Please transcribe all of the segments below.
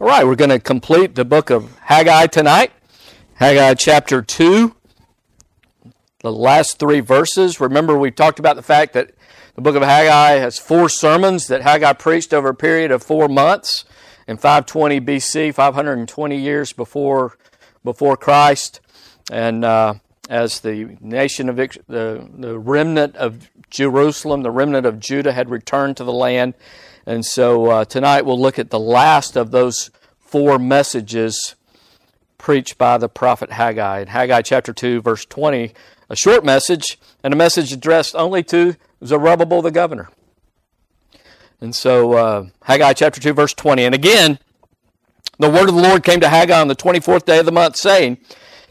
All right, we're going to complete the book of Haggai tonight. Haggai chapter 2, the last three verses. Remember, we talked about the fact that the book of Haggai has four sermons that Haggai preached over a period of four months in 520 BC, 520 years before, before Christ. And uh, as the nation of the, the remnant of Jerusalem, the remnant of Judah had returned to the land, and so uh, tonight we'll look at the last of those four messages preached by the prophet Haggai. In Haggai chapter 2, verse 20, a short message and a message addressed only to Zerubbabel the governor. And so, uh, Haggai chapter 2, verse 20. And again, the word of the Lord came to Haggai on the 24th day of the month, saying,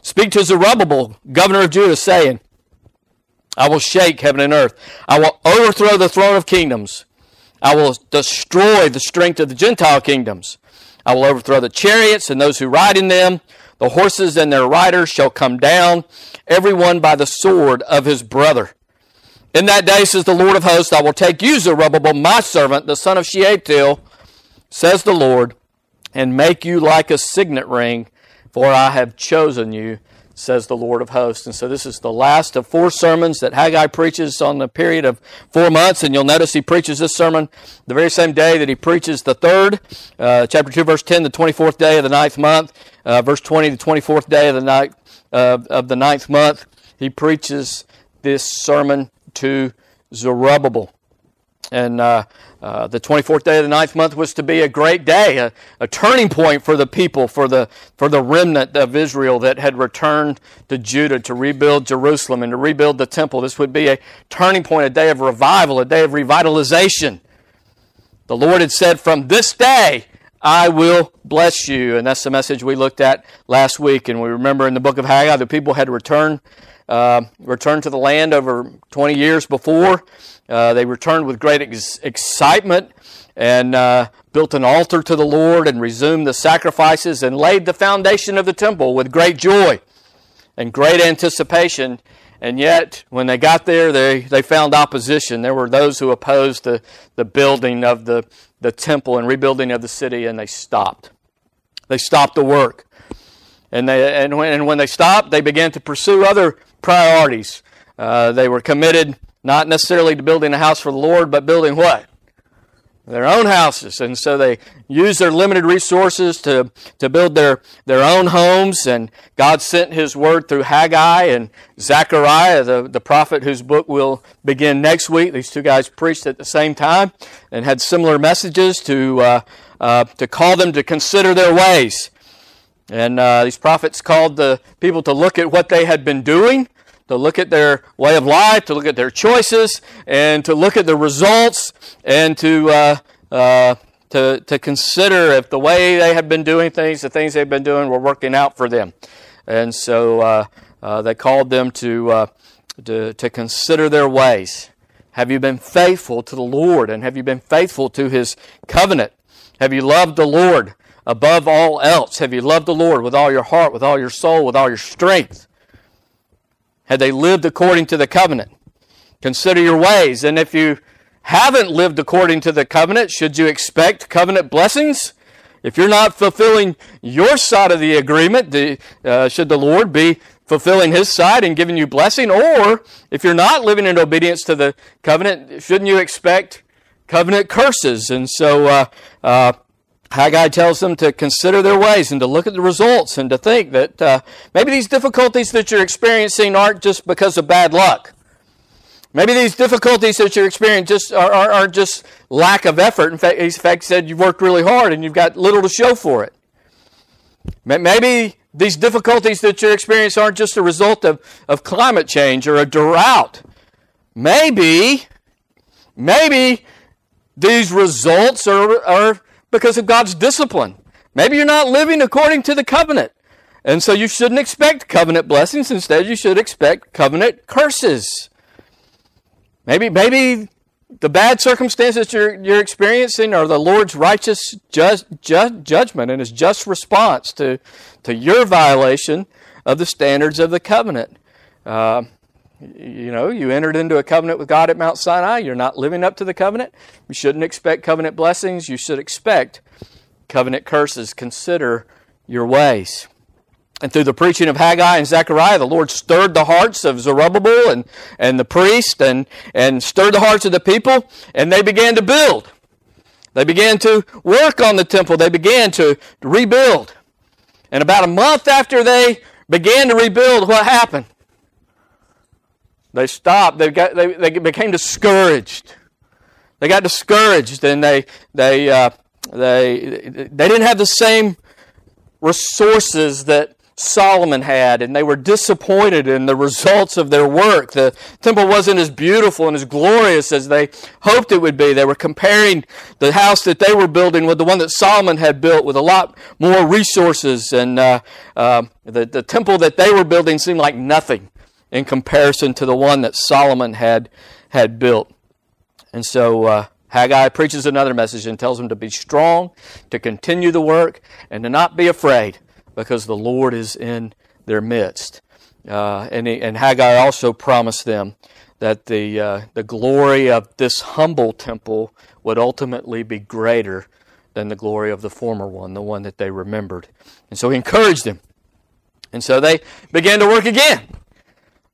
Speak to Zerubbabel, governor of Judah, saying, I will shake heaven and earth. I will overthrow the throne of kingdoms I will destroy the strength of the Gentile kingdoms. I will overthrow the chariots and those who ride in them. The horses and their riders shall come down, every one by the sword of his brother. In that day, says the Lord of hosts, I will take you, Zerubbabel, my servant, the son of Shealtiel, says the Lord, and make you like a signet ring, for I have chosen you says the Lord of hosts. And so this is the last of four sermons that Haggai preaches on the period of four months. And you'll notice he preaches this sermon the very same day that he preaches the third, uh, chapter 2, verse 10, the 24th day of the ninth month, uh, verse 20, the 24th day of the ninth, uh, of the ninth month. He preaches this sermon to Zerubbabel. And uh, uh, the 24th day of the ninth month was to be a great day, a, a, turning point for the people, for the, for the remnant of Israel that had returned to Judah to rebuild Jerusalem and to rebuild the temple. This would be a turning point, a day of revival, a day of revitalization. The Lord had said, From this day, I will bless you. And that's the message we looked at last week. And we remember in the book of Haggai, the people had returned, uh, returned to the land over 20 years before. Uh, they returned with great ex- excitement and uh, built an altar to the Lord and resumed the sacrifices and laid the foundation of the temple with great joy and great anticipation. And yet, when they got there, they, they found opposition. There were those who opposed the, the building of the, the temple and rebuilding of the city, and they stopped. They stopped the work. And, they, and, when, and when they stopped, they began to pursue other priorities. Uh, they were committed not necessarily to building a house for the Lord, but building what? Their own houses. And so they use their limited resources to, to build their, their own homes. And God sent His word through Haggai and Zechariah, the, the prophet whose book will begin next week. These two guys preached at the same time and had similar messages to, uh, uh, to call them to consider their ways. And uh, these prophets called the people to look at what they had been doing to look at their way of life, to look at their choices, and to look at the results, and to uh, uh, to to consider if the way they have been doing things, the things they've been doing, were working out for them. And so uh, uh they called them to, uh, to to consider their ways. Have you been faithful to the Lord, and have you been faithful to His covenant? Have you loved the Lord above all else? Have you loved the Lord with all your heart, with all your soul, with all your strength? Had they lived according to the covenant? Consider your ways. And if you haven't lived according to the covenant, should you expect covenant blessings? If you're not fulfilling your side of the agreement, the, uh, should the Lord be fulfilling his side and giving you blessing? Or if you're not living in obedience to the covenant, shouldn't you expect covenant curses? And so uh, uh, Haggai tells them to consider their ways and to look at the results and to think that uh, maybe these difficulties that you're experiencing aren't just because of bad luck. Maybe these difficulties that you're experiencing just are, are, are just lack of effort. In fact, in fact, said you've worked really hard and you've got little to show for it. Maybe these difficulties that you're experiencing aren't just a result of, of climate change or a drought. Maybe, maybe these results are, are because of God's discipline. Maybe you're not living according to the covenant. And so you shouldn't expect covenant blessings. Instead, you should expect covenant curses. Maybe, maybe the bad circumstances you're, you're experiencing are the Lord's righteous ju- ju- judgment and his just response to, to your violation of the standards of the covenant. Uh, you know, you entered into a covenant with God at Mount Sinai. You're not living up to the covenant. You shouldn't expect covenant blessings. You should expect covenant curses. Consider your ways. And through the preaching of Haggai and Zechariah, the Lord stirred the hearts of Zerubbabel and, and the priest and, and stirred the hearts of the people, and they began to build. They began to work on the temple. They began to rebuild. And about a month after they began to rebuild, what happened? They stopped. They, got, they, they became discouraged. They got discouraged and they, they, uh, they, they didn't have the same resources that Solomon had, and they were disappointed in the results of their work. The temple wasn't as beautiful and as glorious as they hoped it would be. They were comparing the house that they were building with the one that Solomon had built with a lot more resources, and uh, uh, the, the temple that they were building seemed like nothing in comparison to the one that Solomon had, had built. And so uh, Haggai preaches another message and tells them to be strong, to continue the work, and to not be afraid because the Lord is in their midst. Uh, and, and Haggai also promised them that the, uh, the glory of this humble temple would ultimately be greater than the glory of the former one, the one that they remembered. And so he encouraged them. And so they began to work again.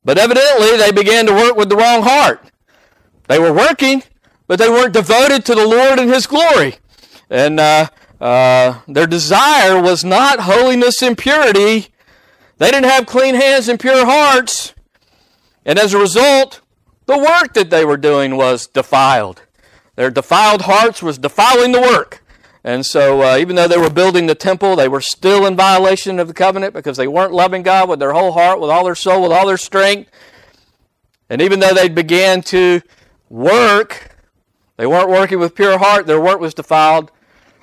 But evidently, they began to work with the wrong heart. They were working, but they weren't devoted to the Lord and His glory. And uh, uh, their desire was not holiness and purity. They didn't have clean hands and pure hearts. And as a result, the work that they were doing was defiled. Their defiled hearts was defiling the work. And so, uh, even though they were building the temple, they were still in violation of the covenant because they weren't loving God with their whole heart, with all their soul, with all their strength. And even though they began to work, they weren't working with pure heart, their work was defiled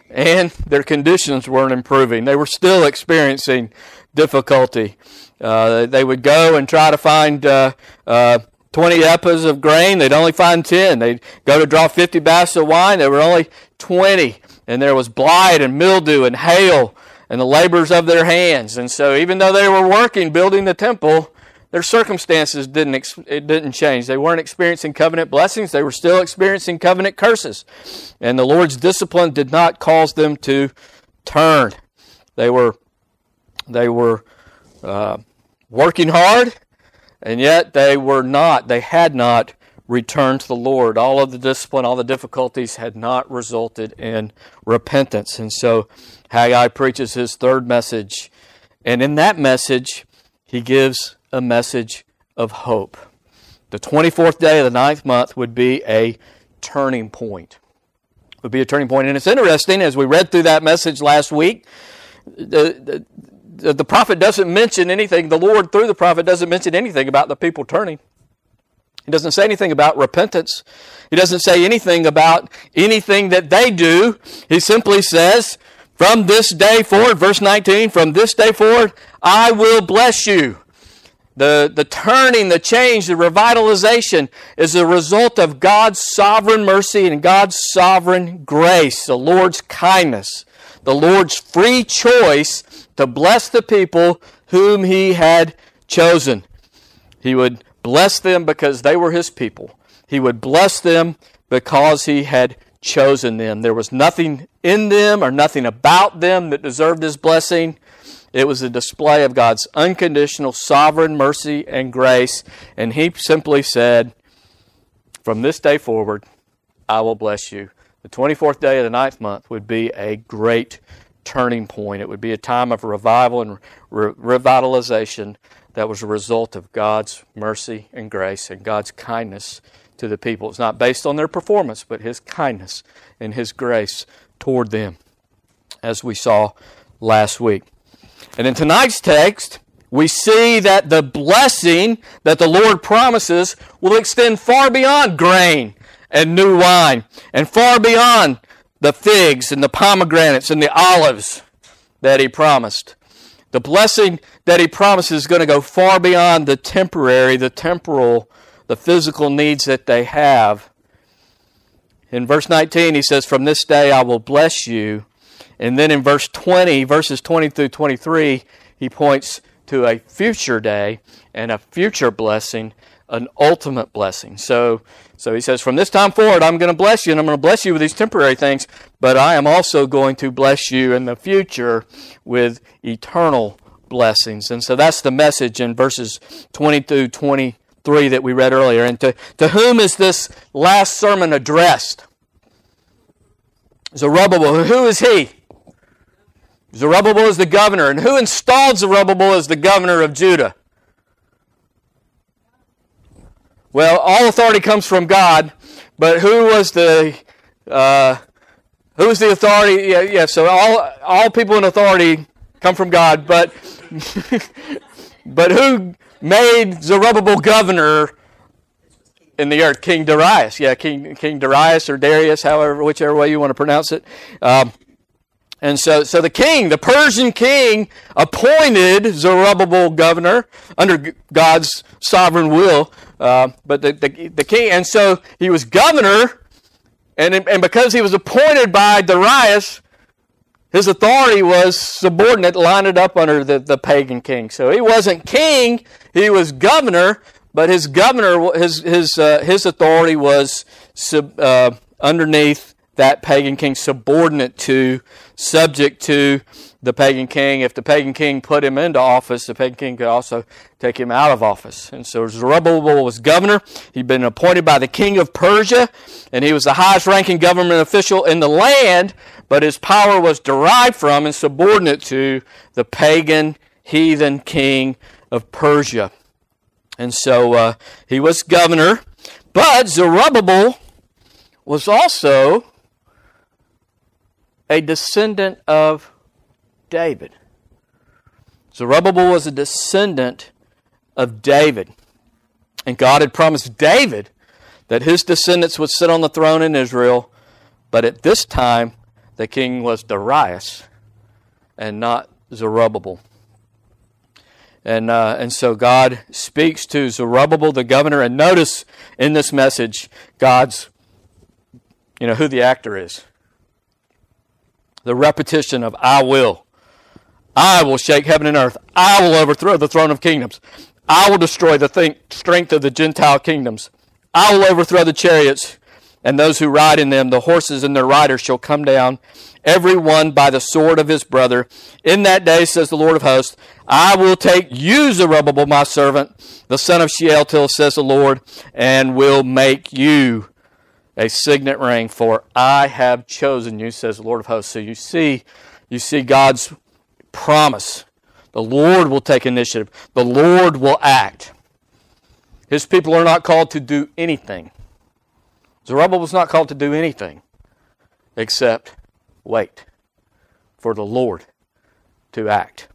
and their conditions weren't improving. They were still experiencing difficulty. Uh, they would go and try to find uh, uh, 20 ephahs of grain. They'd only find 10. They'd go to draw 50 baths of wine. There were only 20. And there was blight and mildew and hail and the labors of their hands. And so, even though they were working, building the temple, their circumstances didn't it didn't change. They weren't experiencing covenant blessings; they were still experiencing covenant curses, and the Lord's discipline did not cause them to turn. They were they were uh, working hard, and yet they were not. They had not returned to the Lord. All of the discipline, all the difficulties had not resulted in repentance, and so Haggai preaches his third message, and in that message, he gives a message of hope. The 24th day of the ninth month would be a turning point. Would be a turning point. And it's interesting, as we read through that message last week, the, the, the prophet doesn't mention anything, the Lord through the prophet doesn't mention anything about the people turning. He doesn't say anything about repentance. He doesn't say anything about anything that they do. He simply says, from this day forward, verse 19, from this day forward, I will bless you. The, the turning, the change, the revitalization is a result of God's sovereign mercy and God's sovereign grace, the Lord's kindness, the Lord's free choice to bless the people whom He had chosen. He would bless them because they were His people. He would bless them because He had chosen them. There was nothing in them or nothing about them that deserved His blessing. It was a display of God's unconditional sovereign mercy and grace. And he simply said, From this day forward, I will bless you. The 24th day of the ninth month would be a great turning point. It would be a time of revival and re- revitalization that was a result of God's mercy and grace and God's kindness to the people. It's not based on their performance, but His kindness and His grace toward them, as we saw last week. And in tonight's text, we see that the blessing that the Lord promises will extend far beyond grain and new wine and far beyond the figs and the pomegranates and the olives that he promised. The blessing that he promises is going to go far beyond the temporary, the temporal, the physical needs that they have. In verse 19, he says, From this day I will bless you and then in verse 20, verses 20 through 23, he points to a future day and a future blessing an ultimate blessing. So, so he says, from this time forward, I'm going to bless you, and I'm going to bless you with these temporary things, but I am also going to bless you in the future with eternal blessings. And so that's the message in verses 20 through 23 that we read earlier. And to, to whom is this last sermon addressed? Zerubbabel. Who is he? Zerubbabel is the governor. And who installed Zerubbabel as the governor of Judah? Well, all authority comes from God, but who was the uh, the authority? Yeah, yeah. So all all people in authority come from God, but but who made Zerubbabel governor in the earth? King Darius. Yeah, King King Darius or Darius, however, whichever way you want to pronounce it. Um, and so, so the king, the Persian king, appointed Zerubbabel governor under God's sovereign will. Uh, but the, the, the king, and so he was governor, and, and because he was appointed by Darius, his authority was subordinate, lined up under the, the pagan king. So he wasn't king, he was governor, but his governor, his, his, uh, his authority was sub, uh, underneath that pagan king, subordinate to, subject to the pagan king. If the pagan king put him into office, the pagan king could also take him out of office. And so Zerubbabel was governor. He'd been appointed by the king of Persia, and he was the highest ranking government official in the land, but his power was derived from and subordinate to the pagan, heathen king of Persia. And so uh, he was governor, but Zerubbabel was also a descendant of David. Zerubbabel was a descendant of David. And God had promised David that his descendants would sit on the throne in Israel, but at this time the king was Darius and not Zerubbabel. And, uh, and so God speaks to Zerubbabel, the governor, and notice in this message God's, you know, who the actor is the repetition of I will. I will shake heaven and earth. I will overthrow the throne of kingdoms. I will destroy the think, strength of the Gentile kingdoms. I will overthrow the chariots and those who ride in them. The horses and their riders shall come down, every one by the sword of his brother. In that day, says the Lord of hosts, I will take you, Zerubbabel, my servant, the son of Shealtiel, says the Lord, and will make you a signet ring, for I have chosen you, says the Lord of hosts. So you see, you see God's promise. The Lord will take initiative. The Lord will act. His people are not called to do anything. Zerubbabel was not called to do anything except wait for the Lord to act.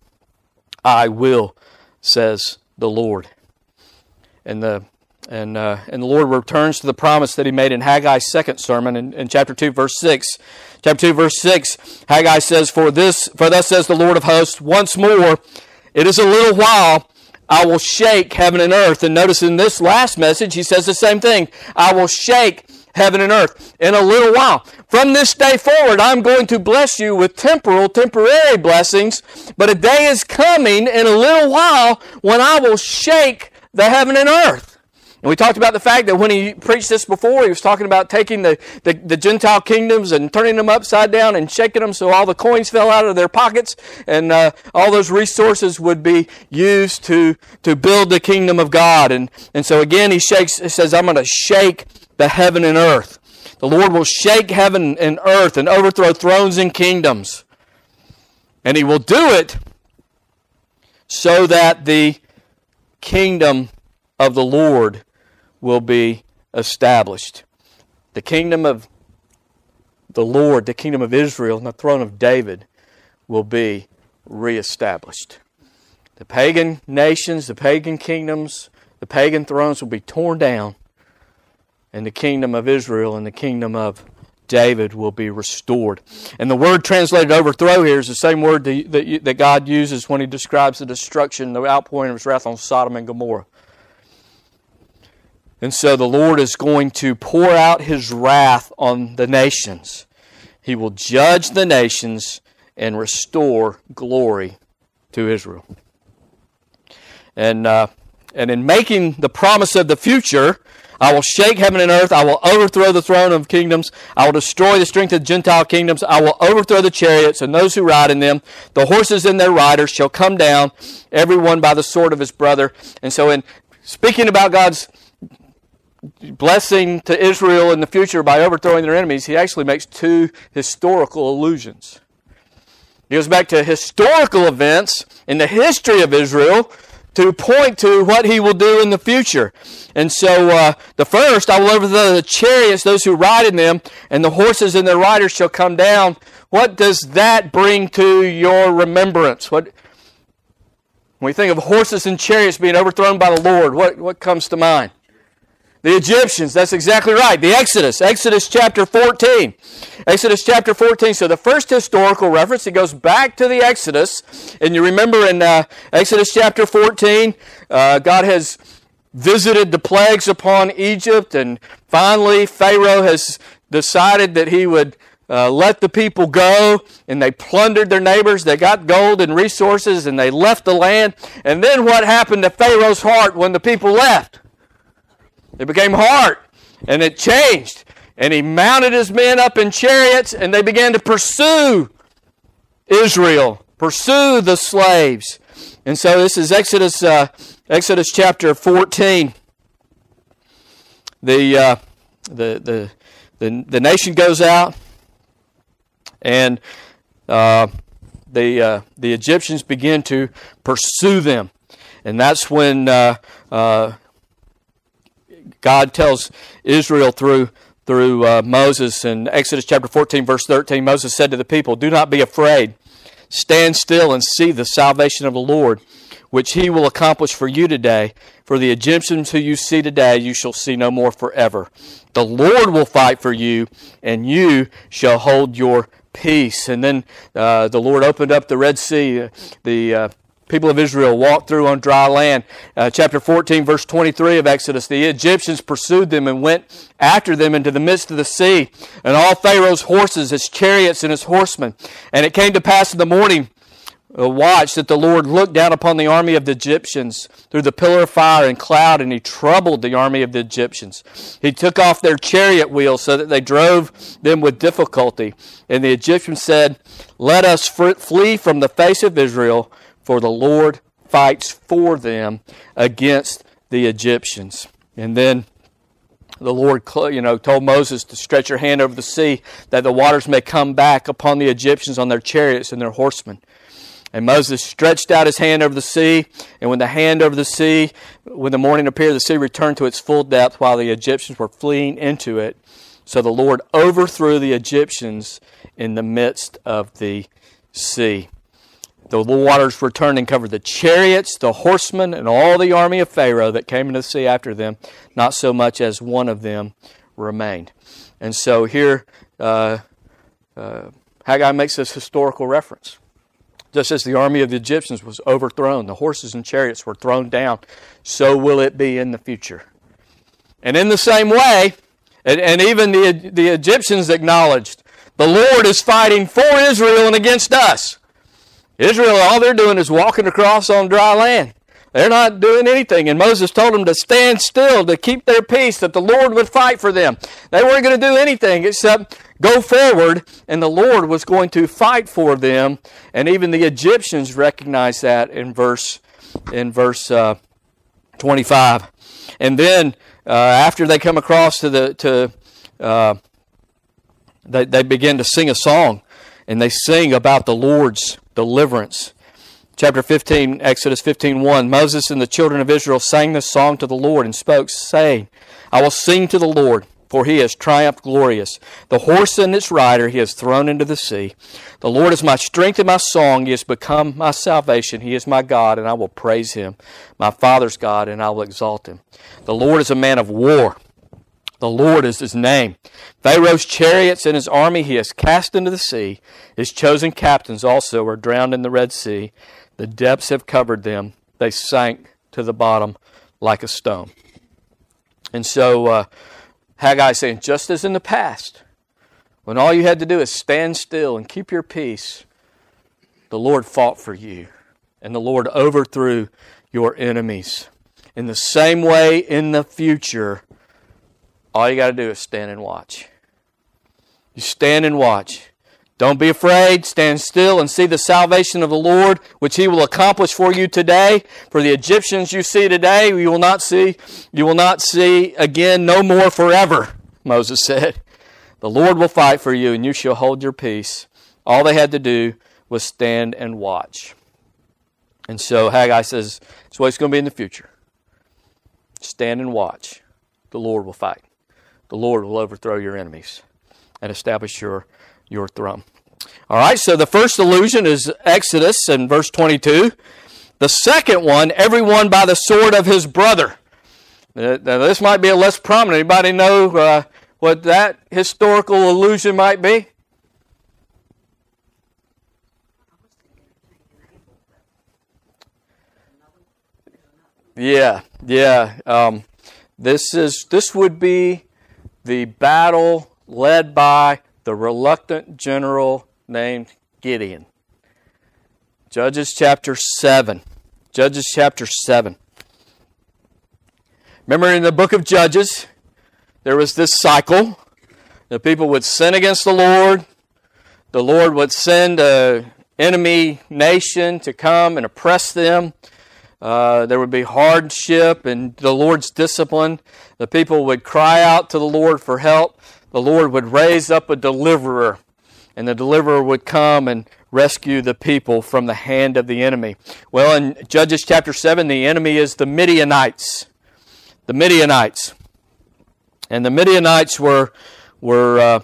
I will, says the Lord. And the and, uh, and the Lord returns to the promise that he made in Haggai's second sermon in, in chapter 2, verse 6. Chapter 2, verse 6, Haggai says, For this, for thus says the Lord of hosts, once more, it is a little while, I will shake heaven and earth. And notice in this last message, he says the same thing. I will shake heaven and earth in a little while. From this day forward, I'm going to bless you with temporal, temporary blessings, but a day is coming in a little while when I will shake the heaven and earth. And we talked about the fact that when he preached this before, he was talking about taking the, the, the, Gentile kingdoms and turning them upside down and shaking them so all the coins fell out of their pockets and uh, all those resources would be used to, to build the kingdom of God. And, and so again, he shakes, he says, I'm going to shake the heaven and earth. The Lord will shake heaven and earth and overthrow thrones and kingdoms. And he will do it so that the kingdom of the Lord will be established. The kingdom of the Lord, the kingdom of Israel, and the throne of David will be reestablished. The pagan nations, the pagan kingdoms, the pagan thrones will be torn down, and the kingdom of Israel and the kingdom of David will be restored. And the word translated overthrow here is the same word that, God uses when he describes the destruction, the outpouring of his wrath on Sodom and Gomorrah. And so the Lord is going to pour out his wrath on the nations. He will judge the nations and restore glory to Israel. And uh, and in making the promise of the future, I will shake heaven and earth. I will overthrow the throne of kingdoms. I will destroy the strength of Gentile kingdoms. I will overthrow the chariots and those who ride in them. The horses and their riders shall come down, every one by the sword of his brother. And so, in speaking about God's blessing to Israel in the future by overthrowing their enemies, he actually makes two historical allusions. He goes back to historical events in the history of Israel to point to what he will do in the future. And so uh, the first, I will overthrow the chariots, those who ride in them, and the horses and their riders shall come down. What does that bring to your remembrance? What when we think of horses and chariots being overthrown by the Lord, what, what comes to mind? The Egyptians, that's exactly right. The Exodus, Exodus chapter 14. Exodus chapter 14. So the first historical reference, it goes back to the Exodus. And you remember in uh, Exodus chapter 14, uh, God has visited the plagues upon Egypt. And finally, Pharaoh has decided that he would uh, let the people go. And they plundered their neighbors. They got gold and resources and they left the land. And then what happened to Pharaoh's heart when the people left? It became hard and it changed. And he mounted his men up in chariots and they began to pursue Israel, pursue the slaves. And so this is Exodus, uh, Exodus chapter 14. The, uh, the, the, the, the nation goes out and uh, the, uh, the Egyptians begin to pursue them. And that's when uh, uh, God tells Israel through through uh, Moses in Exodus chapter 14 verse 13 Moses said to the people do not be afraid. Stand still and see the salvation of the Lord which he will accomplish for you today. For the Egyptians who you see today you shall see no more forever. The Lord will fight for you and you shall hold your peace. And then uh, the Lord opened up the Red Sea the uh, people of Israel walked through on dry land. Uh, chapter 14, verse 23 of Exodus. The Egyptians pursued them and went after them into the midst of the sea, and all Pharaoh's horses, his chariots, and his horsemen. And it came to pass in the morning, uh, watch, that the Lord looked down upon the army of the Egyptians through the pillar of fire and cloud, and he troubled the army of the Egyptians. He took off their chariot wheels so that they drove them with difficulty. And the Egyptians said, Let us flee from the face of Israel for the Lord fights for them against the Egyptians. And then the Lord, you know, told Moses to stretch your hand over the sea that the waters may come back upon the Egyptians on their chariots and their horsemen. And Moses stretched out his hand over the sea, and when the hand over the sea, when the morning appeared, the sea returned to its full depth while the Egyptians were fleeing into it. So the Lord overthrew the Egyptians in the midst of the sea. The waters returned and covered the chariots, the horsemen, and all the army of Pharaoh that came into the sea after them. Not so much as one of them remained. And so here, uh, uh, Haggai makes this historical reference. Just as the army of the Egyptians was overthrown, the horses and chariots were thrown down, so will it be in the future. And in the same way, and, and even the, the Egyptians acknowledged, the Lord is fighting for Israel and against us. Israel, all they're doing is walking across on dry land. They're not doing anything. And Moses told them to stand still, to keep their peace, that the Lord would fight for them. They weren't going to do anything except go forward, and the Lord was going to fight for them. And even the Egyptians recognized that in verse in verse uh, 25. And then uh, after they come across to the to uh, they, they begin to sing a song, and they sing about the Lord's deliverance. Chapter 15, Exodus 15, 1. Moses and the children of Israel sang this song to the Lord and spoke, saying, I will sing to the Lord, for he has triumphed glorious. The horse and its rider he has thrown into the sea. The Lord is my strength and my song. He has become my salvation. He is my God, and I will praise him. My Father's God, and I will exalt him. The Lord is a man of war. The Lord is his name. Pharaoh's chariots and his army he has cast into the sea. His chosen captains also are drowned in the Red Sea. The depths have covered them. They sank to the bottom like a stone. And so uh, Haggai is saying, just as in the past, when all you had to do is stand still and keep your peace, the Lord fought for you, and the Lord overthrew your enemies. in the same way in the future, all you got to do is stand and watch. You stand and watch. Don't be afraid. Stand still and see the salvation of the Lord, which He will accomplish for you today. For the Egyptians you see today, you will not see, you will not see again no more forever, Moses said. The Lord will fight for you, and you shall hold your peace. All they had to do was stand and watch. And so Haggai says, that's what it's going to be in the future. Stand and watch. The Lord will fight. The Lord will overthrow your enemies and establish your, your throne. All right, so the first allusion is Exodus in verse 22. The second one, everyone by the sword of his brother. Now, this might be a less prominent. Anybody know uh, what that historical allusion might be? Yeah, yeah. Um, this is this would be the battle led by the reluctant general named Gideon. Judges chapter 7. Judges chapter 7. Remember in the book of Judges, there was this cycle. The people would sin against the Lord. The Lord would send an enemy nation to come and oppress them. Uh, there would be hardship and the Lord's discipline. The people would cry out to the Lord for help. The Lord would raise up a deliverer, and the deliverer would come and rescue the people from the hand of the enemy. Well, in Judges chapter 7, the enemy is the Midianites. The Midianites. And the Midianites were, were uh,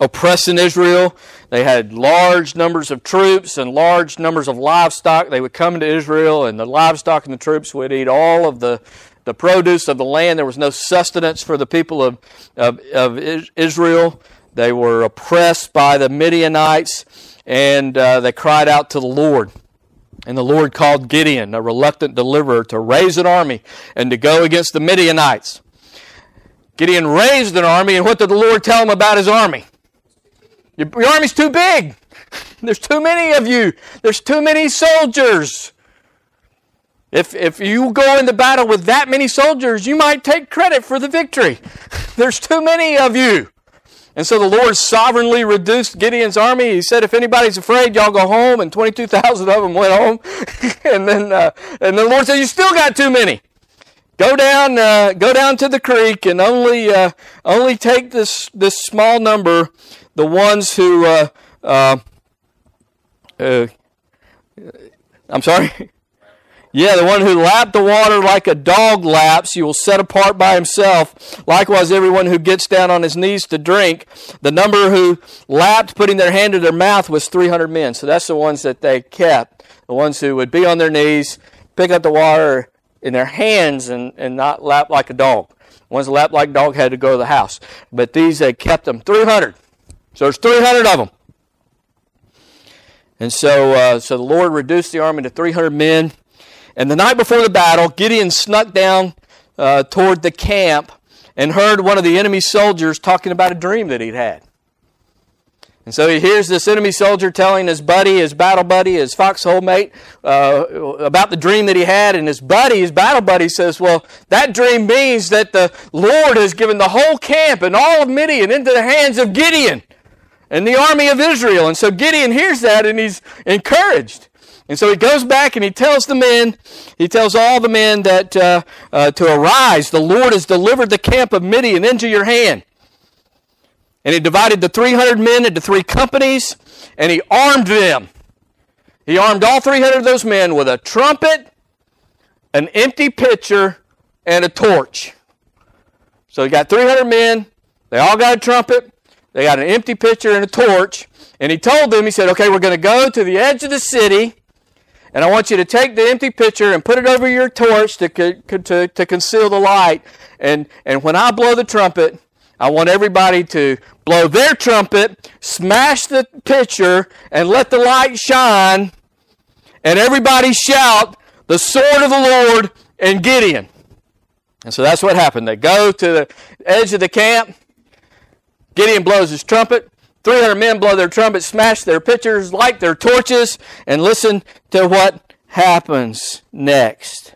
oppressing Israel. They had large numbers of troops and large numbers of livestock. They would come into Israel, and the livestock and the troops would eat all of the, the produce of the land. There was no sustenance for the people of, of, of Israel. They were oppressed by the Midianites, and uh, they cried out to the Lord. And the Lord called Gideon, a reluctant deliverer, to raise an army and to go against the Midianites. Gideon raised an army, and what did the Lord tell him about his army? Your, your army's too big. There's too many of you. There's too many soldiers. If, if you go into battle with that many soldiers, you might take credit for the victory. There's too many of you. And so the Lord sovereignly reduced Gideon's army. He said, if anybody's afraid, y'all go home. And 22,000 of them went home. and then, uh, and the Lord said, you still got too many. Go down, uh, go down to the creek and only, uh, only take this, this small number the ones who, uh, uh, uh, I'm sorry? Yeah, the one who lapped the water like a dog laps, you will set apart by himself. Likewise, everyone who gets down on his knees to drink. The number who lapped, putting their hand to their mouth, was 300 men. So that's the ones that they kept. The ones who would be on their knees, pick up the water in their hands, and, and not lap like a dog. The ones that lap like a dog had to go to the house. But these, they kept them 300. So there's 300 of them. And so, uh, so the Lord reduced the army to 300 men. And the night before the battle, Gideon snuck down uh, toward the camp and heard one of the enemy soldiers talking about a dream that he'd had. And so he hears this enemy soldier telling his buddy, his battle buddy, his foxhole mate, uh, about the dream that he had. And his buddy, his battle buddy, says, Well, that dream means that the Lord has given the whole camp and all of Midian into the hands of Gideon and the army of Israel. And so Gideon hears that and he's encouraged. And so he goes back and he tells the men, he tells all the men that uh, uh, to arise. The Lord has delivered the camp of Midian into your hand. And he divided the 300 men into three companies and he armed them. He armed all 300 of those men with a trumpet, an empty pitcher, and a torch. So he got 300 men. They all got a trumpet, they got an empty pitcher and a torch. And he told them, he said, okay, we're going to go to the edge of the city. And I want you to take the empty pitcher and put it over your torch to, to, to conceal the light. And, and when I blow the trumpet, I want everybody to blow their trumpet, smash the pitcher, and let the light shine. And everybody shout, the sword of the Lord and Gideon. And so that's what happened. They go to the edge of the camp. Gideon blows his trumpet. 300 men blow their trumpets, smash their pitchers, light their torches, and listen to what happens next.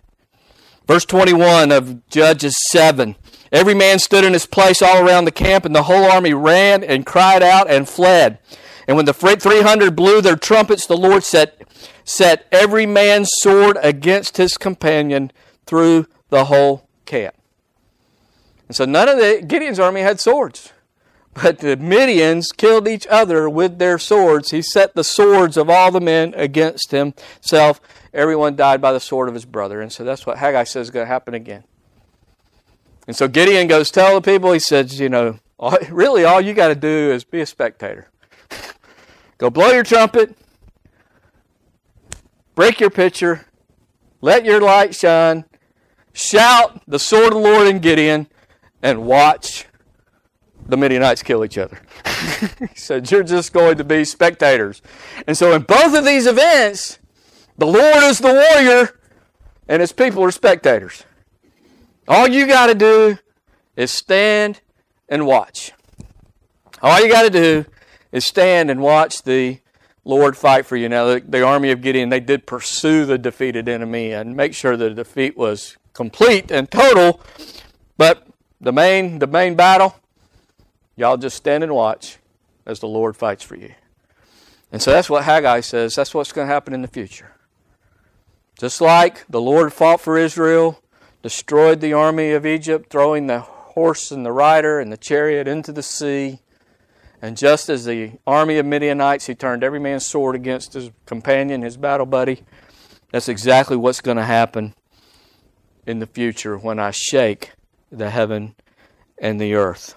Verse 21 of Judges 7. Every man stood in his place all around the camp, and the whole army ran and cried out and fled. And when the 300 blew their trumpets, the Lord set, set every man's sword against his companion through the whole camp. And so none of the Gideon's army had swords. But the Midians killed each other with their swords. He set the swords of all the men against himself. Everyone died by the sword of his brother. And so that's what Haggai says is going to happen again. And so Gideon goes tell the people, he says, you know, really all you got to do is be a spectator. Go blow your trumpet, break your pitcher, let your light shine, shout the sword of the Lord in Gideon, and watch the Midianites kill each other. he said, You're just going to be spectators. And so, in both of these events, the Lord is the warrior and his people are spectators. All you got to do is stand and watch. All you got to do is stand and watch the Lord fight for you. Now, the, the, army of Gideon, they did pursue the defeated enemy and make sure the defeat was complete and total. But the main, the main battle, Y'all just stand and watch as the Lord fights for you. And so that's what Haggai says. That's what's going to happen in the future. Just like the Lord fought for Israel, destroyed the army of Egypt, throwing the horse and the rider and the chariot into the sea. And just as the army of Midianites, he turned every man's sword against his companion, his battle buddy. That's exactly what's going to happen in the future when I shake the heaven and the earth.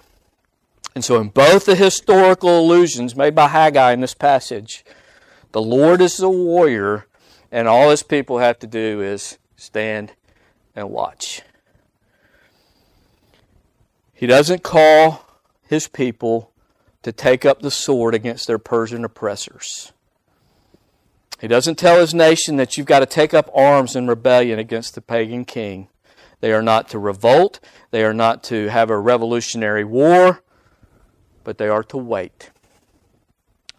And so, in both the historical allusions made by Haggai in this passage, the Lord is the warrior, and all his people have to do is stand and watch. He doesn't call his people to take up the sword against their Persian oppressors. He doesn't tell his nation that you've got to take up arms in rebellion against the pagan king. They are not to revolt. They are not to have a revolutionary war but they are to wait.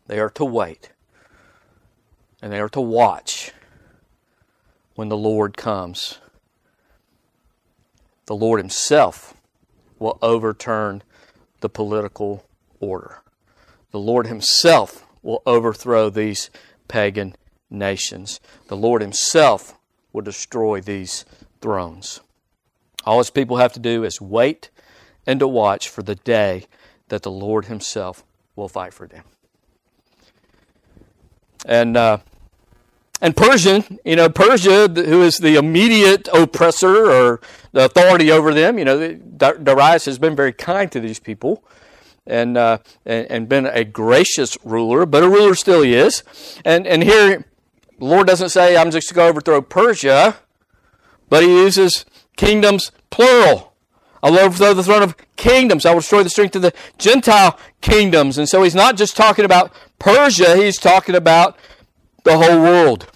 They are to wait. And they are to watch when the Lord comes. The Lord Himself will overturn the political order. The Lord Himself will overthrow these pagan nations. The Lord Himself will destroy these thrones. All His people have to do is wait and to watch for the day that the Lord Himself will fight for them. And uh, and Persian, you know, Persia, who is the immediate oppressor or the authority over them, you know, Darius has been very kind to these people and, uh, and, and been a gracious ruler, but a ruler still he is. And, and here, the Lord doesn't say, I'm just going to overthrow Persia, but he uses kingdoms plural. I will overthrow the throne of kingdoms. I will destroy the strength of the Gentile kingdoms. And so he's not just talking about Persia, he's talking about the whole world.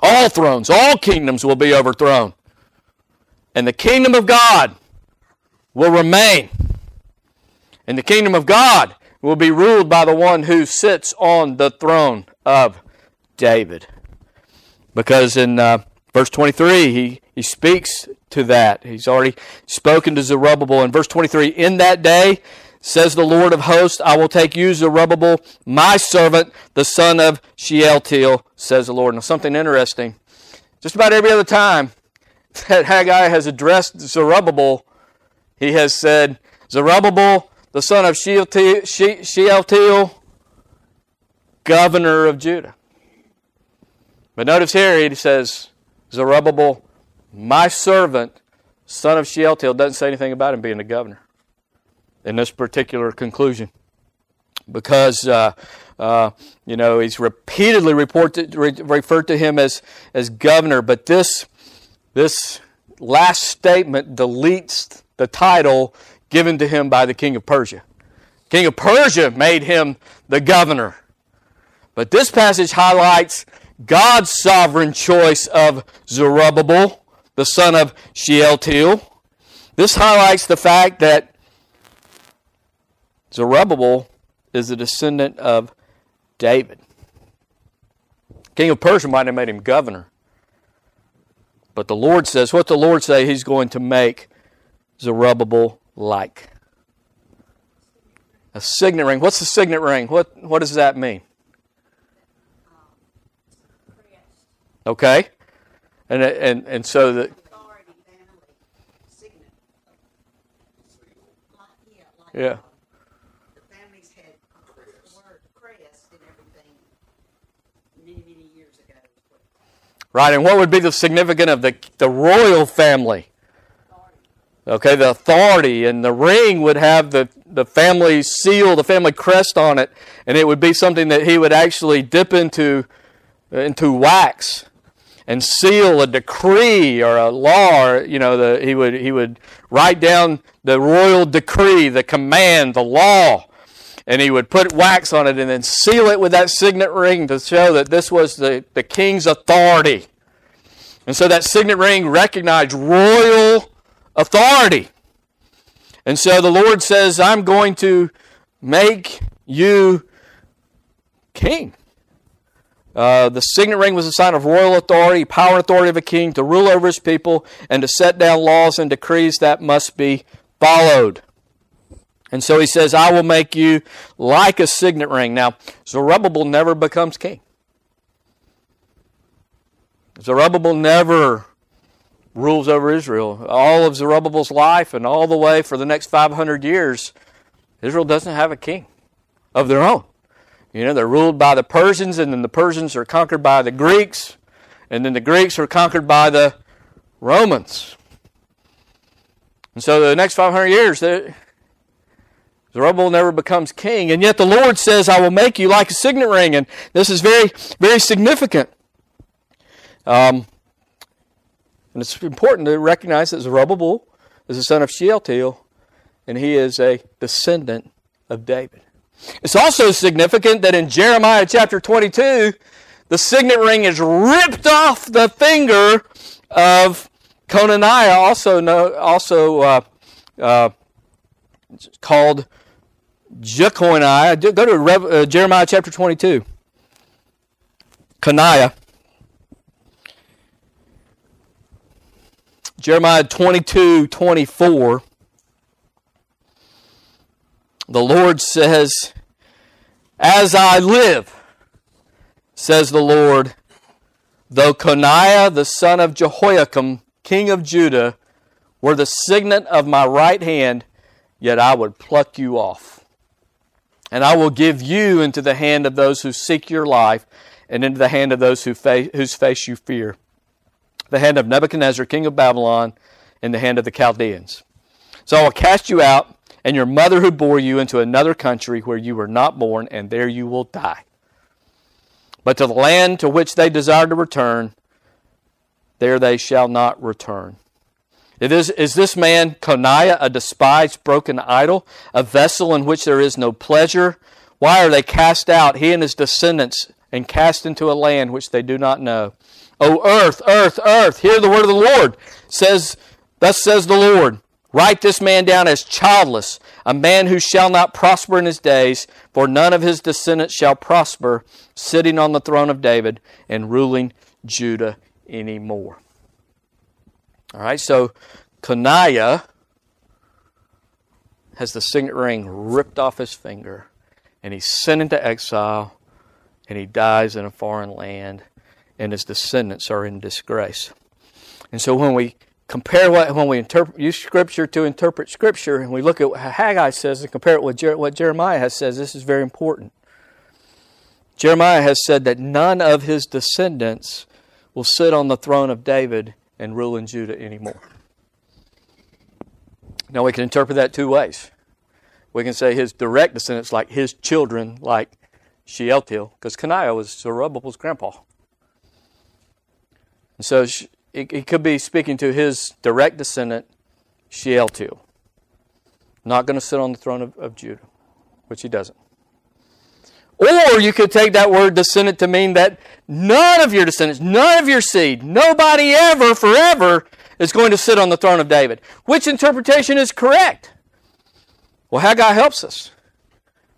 All thrones, all kingdoms will be overthrown. And the kingdom of God will remain. And the kingdom of God will be ruled by the one who sits on the throne of David. Because in uh, verse 23, he, he speaks to that. He's already spoken to Zerubbabel in verse 23. In that day, says the Lord of hosts, I will take you, Zerubbabel, my servant, the son of Shealtiel, says the Lord. Now, something interesting. Just about every other time that Haggai has addressed Zerubbabel, he has said, Zerubbabel, the son of Shealtiel, Shealtiel governor of Judah. But notice here he says, Zerubbabel, my servant, son of Shealtiel, doesn't say anything about him being the governor in this particular conclusion. Because, uh, uh, you know, he's repeatedly reported, re- referred to him as, as governor, but this, this last statement deletes the title given to him by the king of Persia. King of Persia made him the governor. But this passage highlights God's sovereign choice of Zerubbabel the son of Shealtiel. This highlights the fact that Zerubbabel is a descendant of David. King of Persia might have made him governor, But the Lord says, what the Lord say he's going to make Zerubbabel like? A signet ring. What's the signet ring? What what does that mean? Okay. And uh, and and so that yeah. The families had the word crest and everything many, many years ago. Right, and what would be the significance of the the royal family? Okay, the authority and the ring would have the, the family seal, the family crest on it, and it would be something that he would actually dip into into wax and seal a decree or a law. Or, you know, the, he would he would write down the royal decree, the command, the law, and he would put wax on it and then seal it with that signet ring to show that this was the, the king's authority. And so that signet ring recognized royal authority. And so the Lord says, I'm going to make you king. Uh, the signet ring was a sign of royal authority, power and authority of a king to rule over his people and to set down laws and decrees that must be followed. And so he says, I will make you like a signet ring. Now, Zerubbabel never becomes king. Zerubbabel never rules over Israel. All of Zerubbabel's life and all the way for the next 500 years, Israel doesn't have a king of their own. You know, they're ruled by the Persians, and then the Persians are conquered by the Greeks, and then the Greeks are conquered by the Romans. And so the next 500 years, Zerubbabel never becomes king. And yet the Lord says, I will make you like a signet ring. And this is very, very significant. Um, and it's important to recognize that Zerubbabel is the son of Shealtiel, and he is a descendant of David. It's also significant that in Jeremiah chapter 22, the signet ring is ripped off the finger of Conaniah, also, know, also uh, uh, called Jeconiah. Go to Rev, uh, Jeremiah chapter 22. Coniah. Jeremiah 22, 24 the Lord says, As I live, says the Lord, though Coniah the son of Jehoiakim, king of Judah, were the signet of my right hand, yet I would pluck you off. And I will give you into the hand of those who seek your life, and into the hand of those who whose face you fear. The hand of Nebuchadnezzar, king of Babylon, and the hand of the Chaldeans. So I will cast you out and your mother who bore you into another country where you were not born, and there you will die. But to the land to which they desire to return, there they shall not return. Is, is this man, Coniah, a despised, broken idol, a vessel in which there is no pleasure? Why are they cast out, he and his descendants, and cast into a land which they do not know? O earth, earth, earth, hear the word of the Lord. Says, thus says the Lord. Write this man down as childless, a man who shall not prosper in his days, for none of his descendants shall prosper, sitting on the throne of David and ruling Judah anymore. All right, so Coniah has the signet ring ripped off his finger, and he's sent into exile, and he dies in a foreign land, and his descendants are in disgrace. And so when we compare what when we interpret, use Scripture to interpret Scripture, and we look at what Haggai says and compare it with Jer- what Jeremiah has says, this is very important. Jeremiah has said that none of his descendants will sit on the throne of David and rule in Judah anymore. Now we can interpret that two ways. We can say his direct descendants, like his children, like Shealtiel, because Coniah was Zerubbabel's grandpa. And so it, could be speaking to his direct descendant, Shealtiel. Not going to sit on the throne of, of Judah, which he doesn't. Or you could take that word descendant to mean that none of your descendants, none of your seed, nobody ever, forever, is going to sit on the throne of David. Which interpretation is correct? Well, Haggai helps us.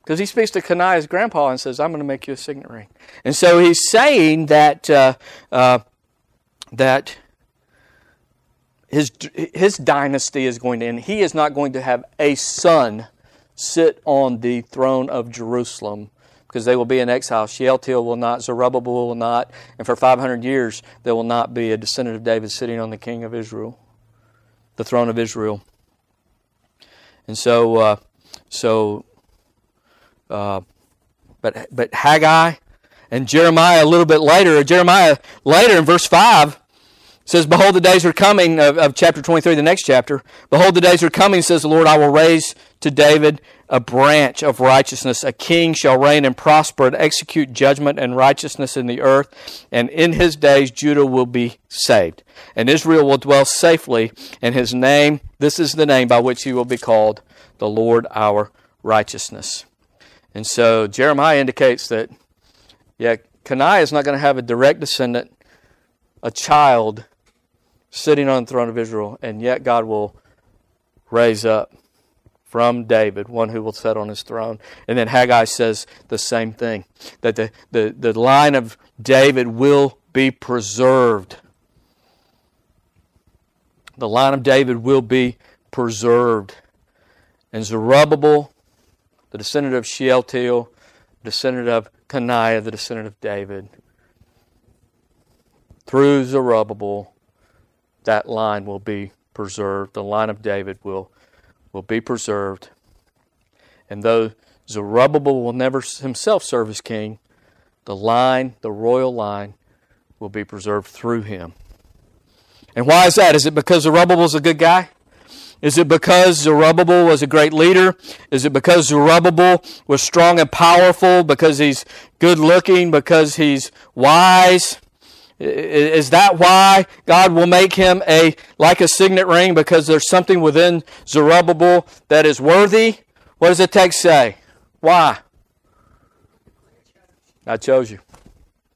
Because he speaks to Coniah's grandpa and says, I'm going to make you a signet ring. And so he's saying that, uh, uh, that his, his dynasty is going to end. He is not going to have a son sit on the throne of Jerusalem because they will be in exile. Shealtiel will not, Zerubbabel will not, and for 500 years there will not be a descendant of David sitting on the king of Israel, the throne of Israel. And so, uh, so, uh, but but Haggai and Jeremiah a little bit later, Jeremiah later in verse five says, Behold, the days are coming, of, of, chapter 23, the next chapter. Behold, the days are coming, says the Lord, I will raise to David a branch of righteousness. A king shall reign and prosper and execute judgment and righteousness in the earth. And in his days, Judah will be saved. And Israel will dwell safely. And his name, this is the name by which he will be called, the Lord our righteousness. And so Jeremiah indicates that, yeah, Coniah is not going to have a direct descendant, a child sitting on the throne of Israel, and yet God will raise up from David one who will sit on his throne. And then Haggai says the same thing that the, the, the line of David will be preserved. The line of David will be preserved. And Zerubbabel, the descendant of Shealtiel, descendant of Coniah, the descendant of David, through Zerubbabel, that line will be preserved. The line of David will, will be preserved. And though Zerubbabel will never himself serve as king, the line, the royal line, will be preserved through him. And why is that? Is it because Zerubbabel is a good guy? Is it because Zerubbabel was a great leader? Is it because Zerubbabel was strong and powerful? Because he's good looking? Because he's wise? Is that why God will make him a like a signet ring? Because there's something within Zerubbabel that is worthy? What does the text say? Why? I chose you.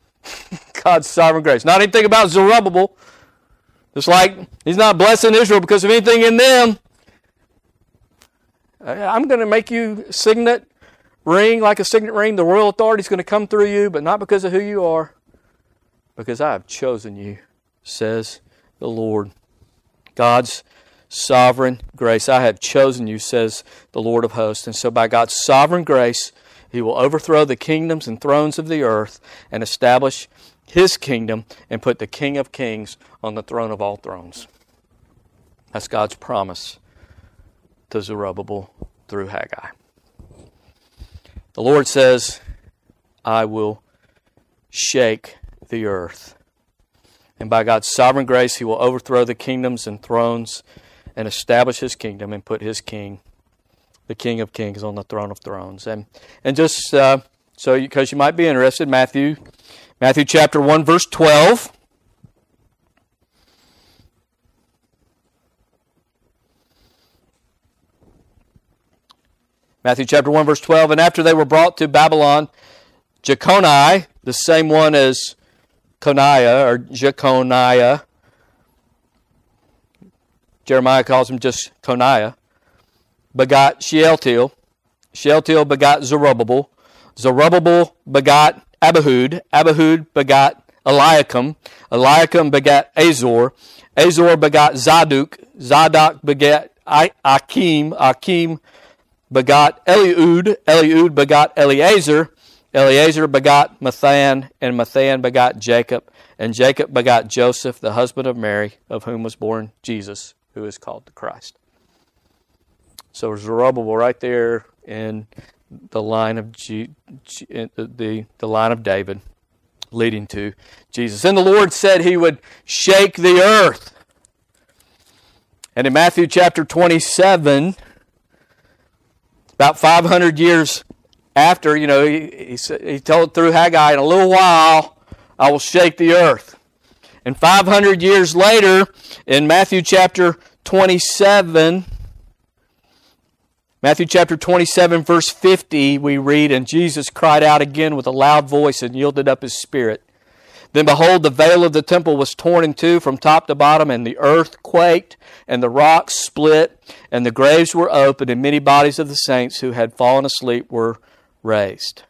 God's sovereign grace. Not anything about Zerubbabel. Just like he's not blessing Israel because of anything in them. I'm going to make you signet ring like a signet ring. The royal authority is going to come through you, but not because of who you are because I have chosen you, says the Lord. God's sovereign grace. I have chosen you, says the Lord of hosts. And so, by God's sovereign grace, He will overthrow the kingdoms and thrones of the earth and establish His kingdom and put the King of kings on the throne of all thrones. That's God's promise to Zerubbabel through Haggai. The Lord says, I will shake the earth. And by God's sovereign grace, He will overthrow the kingdoms and thrones and establish His kingdom and put His king, the King of Kings, on the throne of thrones. And and just uh, so because you, you might be interested, Matthew, Matthew chapter one, verse twelve. Matthew chapter 1, verse 12. And after they were brought to Babylon, Jeconiah, the same one as Coniah or Jeconiah. Jeremiah calls him just Coniah. Begot Shealtiel. Shealtiel begot Zerubbabel. Zerubbabel begot Abihud. Abihud begot Eliakim. Eliakim begat Azor. Azor begot Zadok. Zadok begat Akim. Akim begot Eliud. Eliud begot Eleazar. Eleazar begot Matthan, and Matthan begot Jacob, and Jacob begot Joseph, the husband of Mary, of whom was born Jesus, who is called the Christ. So Zerubbabel right there in the line of G, G, the, the line of David, leading to Jesus. And the Lord said he would shake the earth. And in Matthew chapter 27, about 500 years after, you know, he, he, he told through Haggai, in a little while I will shake the earth. And 500 years later, in Matthew chapter 27, Matthew chapter 27, verse 50, we read, And Jesus cried out again with a loud voice and yielded up his spirit. Then behold, the veil of the temple was torn in two from top to bottom, and the earth quaked, and the rocks split, and the graves were opened, and many bodies of the saints who had fallen asleep were raised.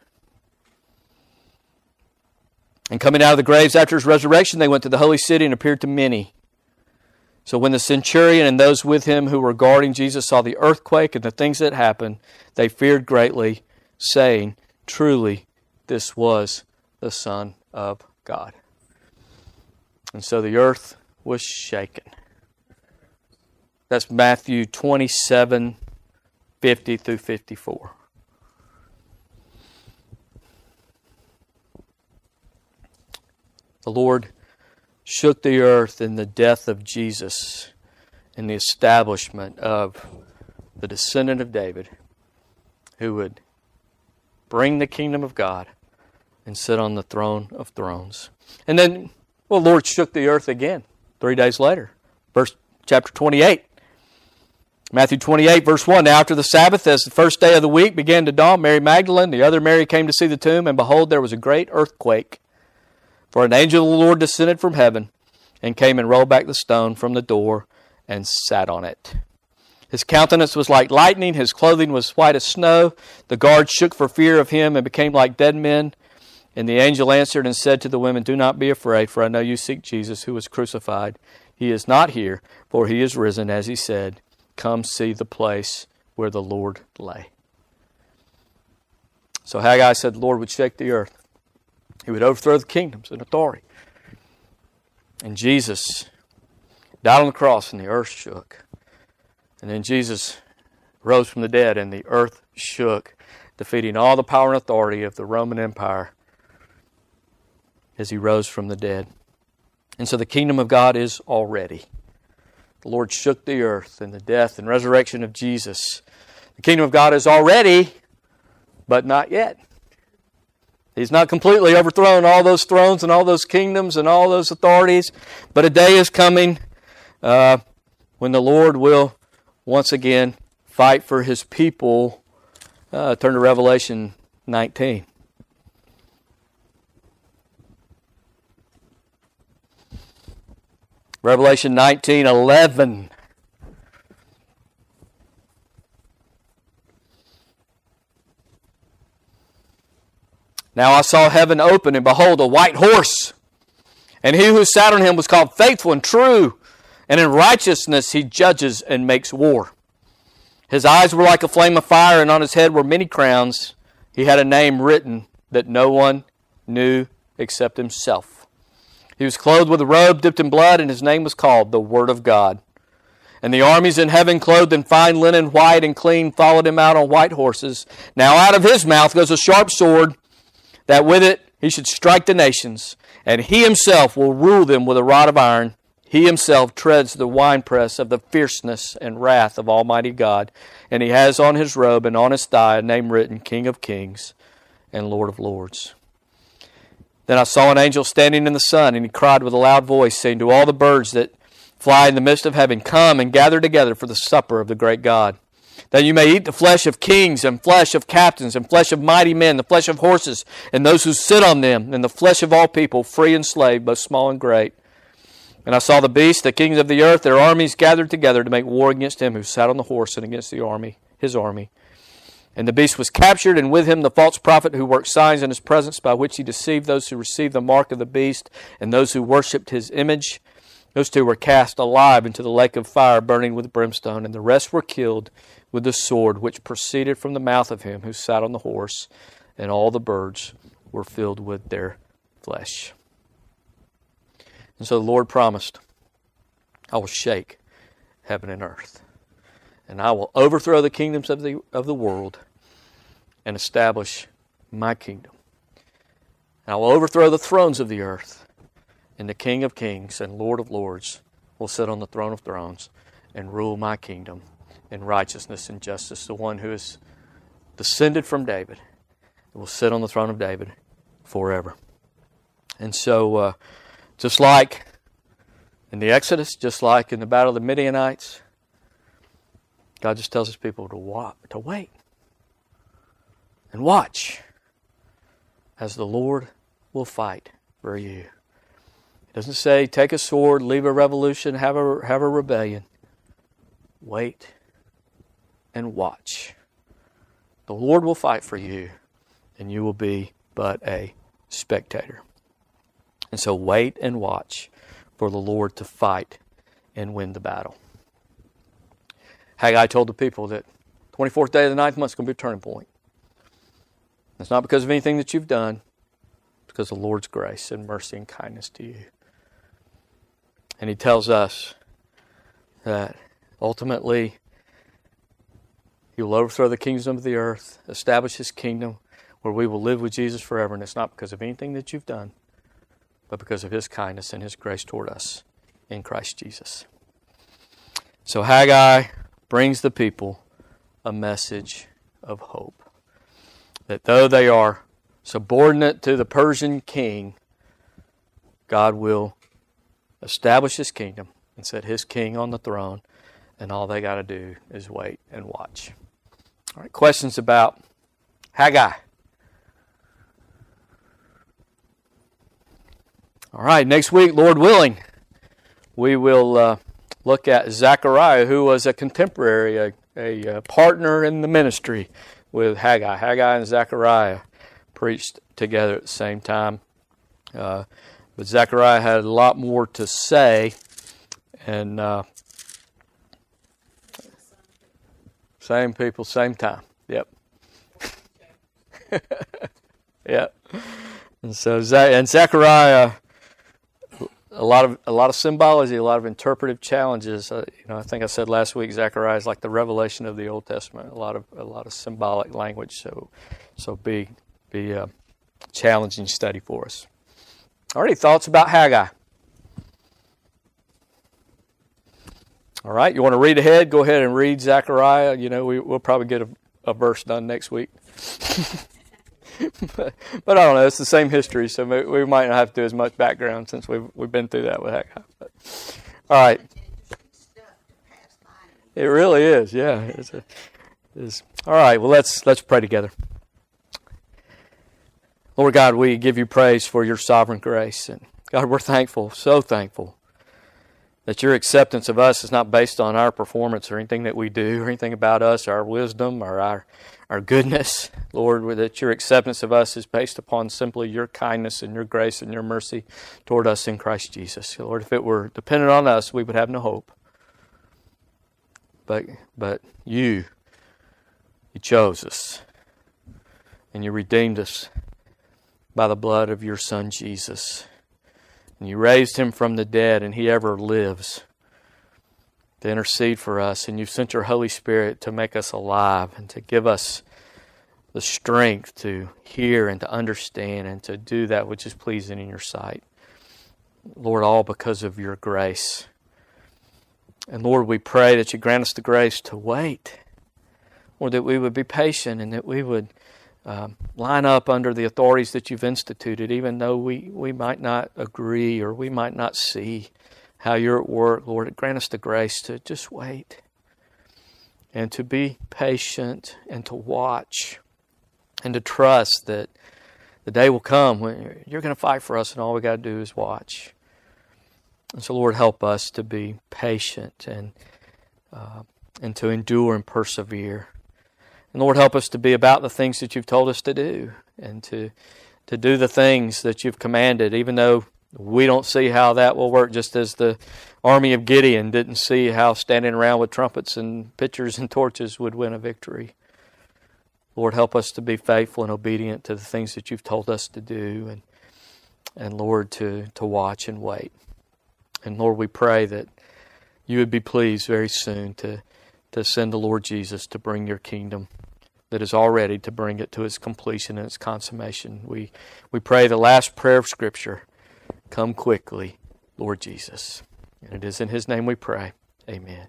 And coming out of the graves after his resurrection, they went to the holy city and appeared to many. So when the centurion and those with him who were guarding Jesus saw the earthquake and the things that happened, they feared greatly, saying, Truly, this was the Son of God. And so the earth was shaken. That's Matthew 27 50 through 54. The Lord shook the earth in the death of Jesus and the establishment of the descendant of David who would bring the kingdom of God and sit on the throne of thrones. And then, well, the Lord shook the earth again three days later. Verse chapter 28. Matthew 28, verse 1. Now, after the Sabbath, as the first day of the week began to dawn, Mary Magdalene, the other Mary, came to see the tomb, and behold, there was a great earthquake. For an angel of the Lord descended from heaven and came and rolled back the stone from the door and sat on it. His countenance was like lightning, his clothing was white as snow. The guards shook for fear of him and became like dead men. And the angel answered and said to the women, Do not be afraid, for I know you seek Jesus who was crucified. He is not here, for he is risen, as he said. Come see the place where the Lord lay. So Haggai said the Lord would shake the earth. He would overthrow the kingdoms and authority. And Jesus died on the cross, and the earth shook. And then Jesus rose from the dead, and the earth shook, defeating all the power and authority of the Roman Empire as he rose from the dead. And so the kingdom of God is already. The Lord shook the earth in the death and resurrection of Jesus. The kingdom of God is already, but not yet. He's not completely overthrown all those thrones and all those kingdoms and all those authorities, but a day is coming uh, when the Lord will once again fight for his people. Uh, turn to Revelation 19. Revelation 19 11. Now I saw heaven open, and behold, a white horse. And he who sat on him was called faithful and true, and in righteousness he judges and makes war. His eyes were like a flame of fire, and on his head were many crowns. He had a name written that no one knew except himself. He was clothed with a robe dipped in blood, and his name was called the Word of God. And the armies in heaven, clothed in fine linen, white and clean, followed him out on white horses. Now out of his mouth goes a sharp sword that with it he should strike the nations, and he himself will rule them with a rod of iron. He himself treads the winepress of the fierceness and wrath of Almighty God, and he has on his robe and on his thigh a name written King of Kings and Lord of Lords. Then I saw an angel standing in the sun, and he cried with a loud voice, saying to all the birds that fly in the midst of heaven, Come and gather together for the supper of the great God that you may eat the flesh of kings and flesh of captains and flesh of mighty men, the flesh of horses and those who sit on them, and the flesh of all people, free and slave, both small and great. And I saw the beasts, the kings of the earth, their armies gathered together to make war against him who sat on the horse and against the army, his army. And the beast was captured, and with him the false prophet who worked signs in his presence by which he deceived those who received the mark of the beast and those who worshipped his image. Those two were cast alive into the lake of fire burning with brimstone, and the rest were killed with the sword which proceeded from the mouth of him who sat on the horse, and all the birds were filled with their flesh. And so the Lord promised, I will shake heaven and earth, and I will overthrow the kingdoms of the, of the world and establish my kingdom. And I will overthrow the thrones of the earth, and the King of kings and Lord of lords will sit on the throne of thrones and rule my kingdom in righteousness and justice, the one who is descended from David, will sit on the throne of David forever. And so, uh, just like in the Exodus, just like in the battle of the Midianites, God just tells his people to, wa- to wait and watch as the Lord will fight for you. It doesn't say take a sword, leave a revolution, have a, have a rebellion. Wait and watch. The Lord will fight for you, and you will be but a spectator. And so wait and watch for the Lord to fight and win the battle. Haggai told the people that 24th day of the ninth month is going to be a turning point. It's not because of anything that you've done, it's because of the Lord's grace and mercy and kindness to you. And he tells us that ultimately he will overthrow the kingdoms of the earth, establish his kingdom where we will live with Jesus forever. And it's not because of anything that you've done, but because of his kindness and his grace toward us in Christ Jesus. So Haggai brings the people a message of hope. That though they are subordinate to the Persian king, God will establish his kingdom and set his king on the throne, and all they got to do is wait and watch. All right, questions about Haggai? All right, next week, Lord willing, we will uh, look at Zechariah, who was a contemporary, a, a, a, partner in the ministry with Haggai. Haggai and Zechariah preached together at the same time. Uh, but Zechariah had a lot more to say, and uh, same people, same time. Yep. yep. And so, and Zechariah a lot of a lot of symbology, a lot of interpretive challenges. Uh, you know, I think I said last week, Zechariah is like the revelation of the Old Testament. A lot of a lot of symbolic language. So, so be be a challenging study for us. All right, thoughts about Haggai? All right, you want to read ahead? Go ahead and read Zechariah. You know, we, we'll probably get a, a verse done next week. but, but, I don't know. It's the same history, so we might not have to do as much background since we've we've been through that with Haggai. But, all right. It really is. Yeah. It's a, it's, all right. Well, let's let's pray together. Lord God, we give you praise for your sovereign grace, and God, we're thankful, so thankful that your acceptance of us is not based on our performance or anything that we do or anything about us, our wisdom or our our goodness, Lord, that your acceptance of us is based upon simply your kindness and your grace and your mercy toward us in Christ Jesus. Lord, if it were dependent on us, we would have no hope. But but you you chose us and you redeemed us by the blood of your son Jesus. And you raised him from the dead and he ever lives to intercede for us, and you've sent your Holy Spirit to make us alive and to give us the strength to hear and to understand and to do that which is pleasing in your sight. Lord, all because of your grace. And Lord, we pray that you grant us the grace to wait, or that we would be patient and that we would um, line up under the authorities that you've instituted, even though we, we might not agree or we might not see how you're at work, Lord. Grant us the grace to just wait and to be patient and to watch and to trust that the day will come when you're going to fight for us and all we got to do is watch. And so, Lord, help us to be patient and uh, and to endure and persevere. And Lord, help us to be about the things that you've told us to do and to to do the things that you've commanded, even though we don't see how that will work, just as the army of Gideon didn't see how standing around with trumpets and pitchers and torches would win a victory. Lord, help us to be faithful and obedient to the things that you've told us to do, and and Lord, to, to watch and wait. And Lord, we pray that you would be pleased very soon to, to send the Lord Jesus to bring your kingdom that is all ready to bring it to its completion and its consummation. We, we pray the last prayer of Scripture Come quickly, Lord Jesus. And it is in His name we pray. Amen.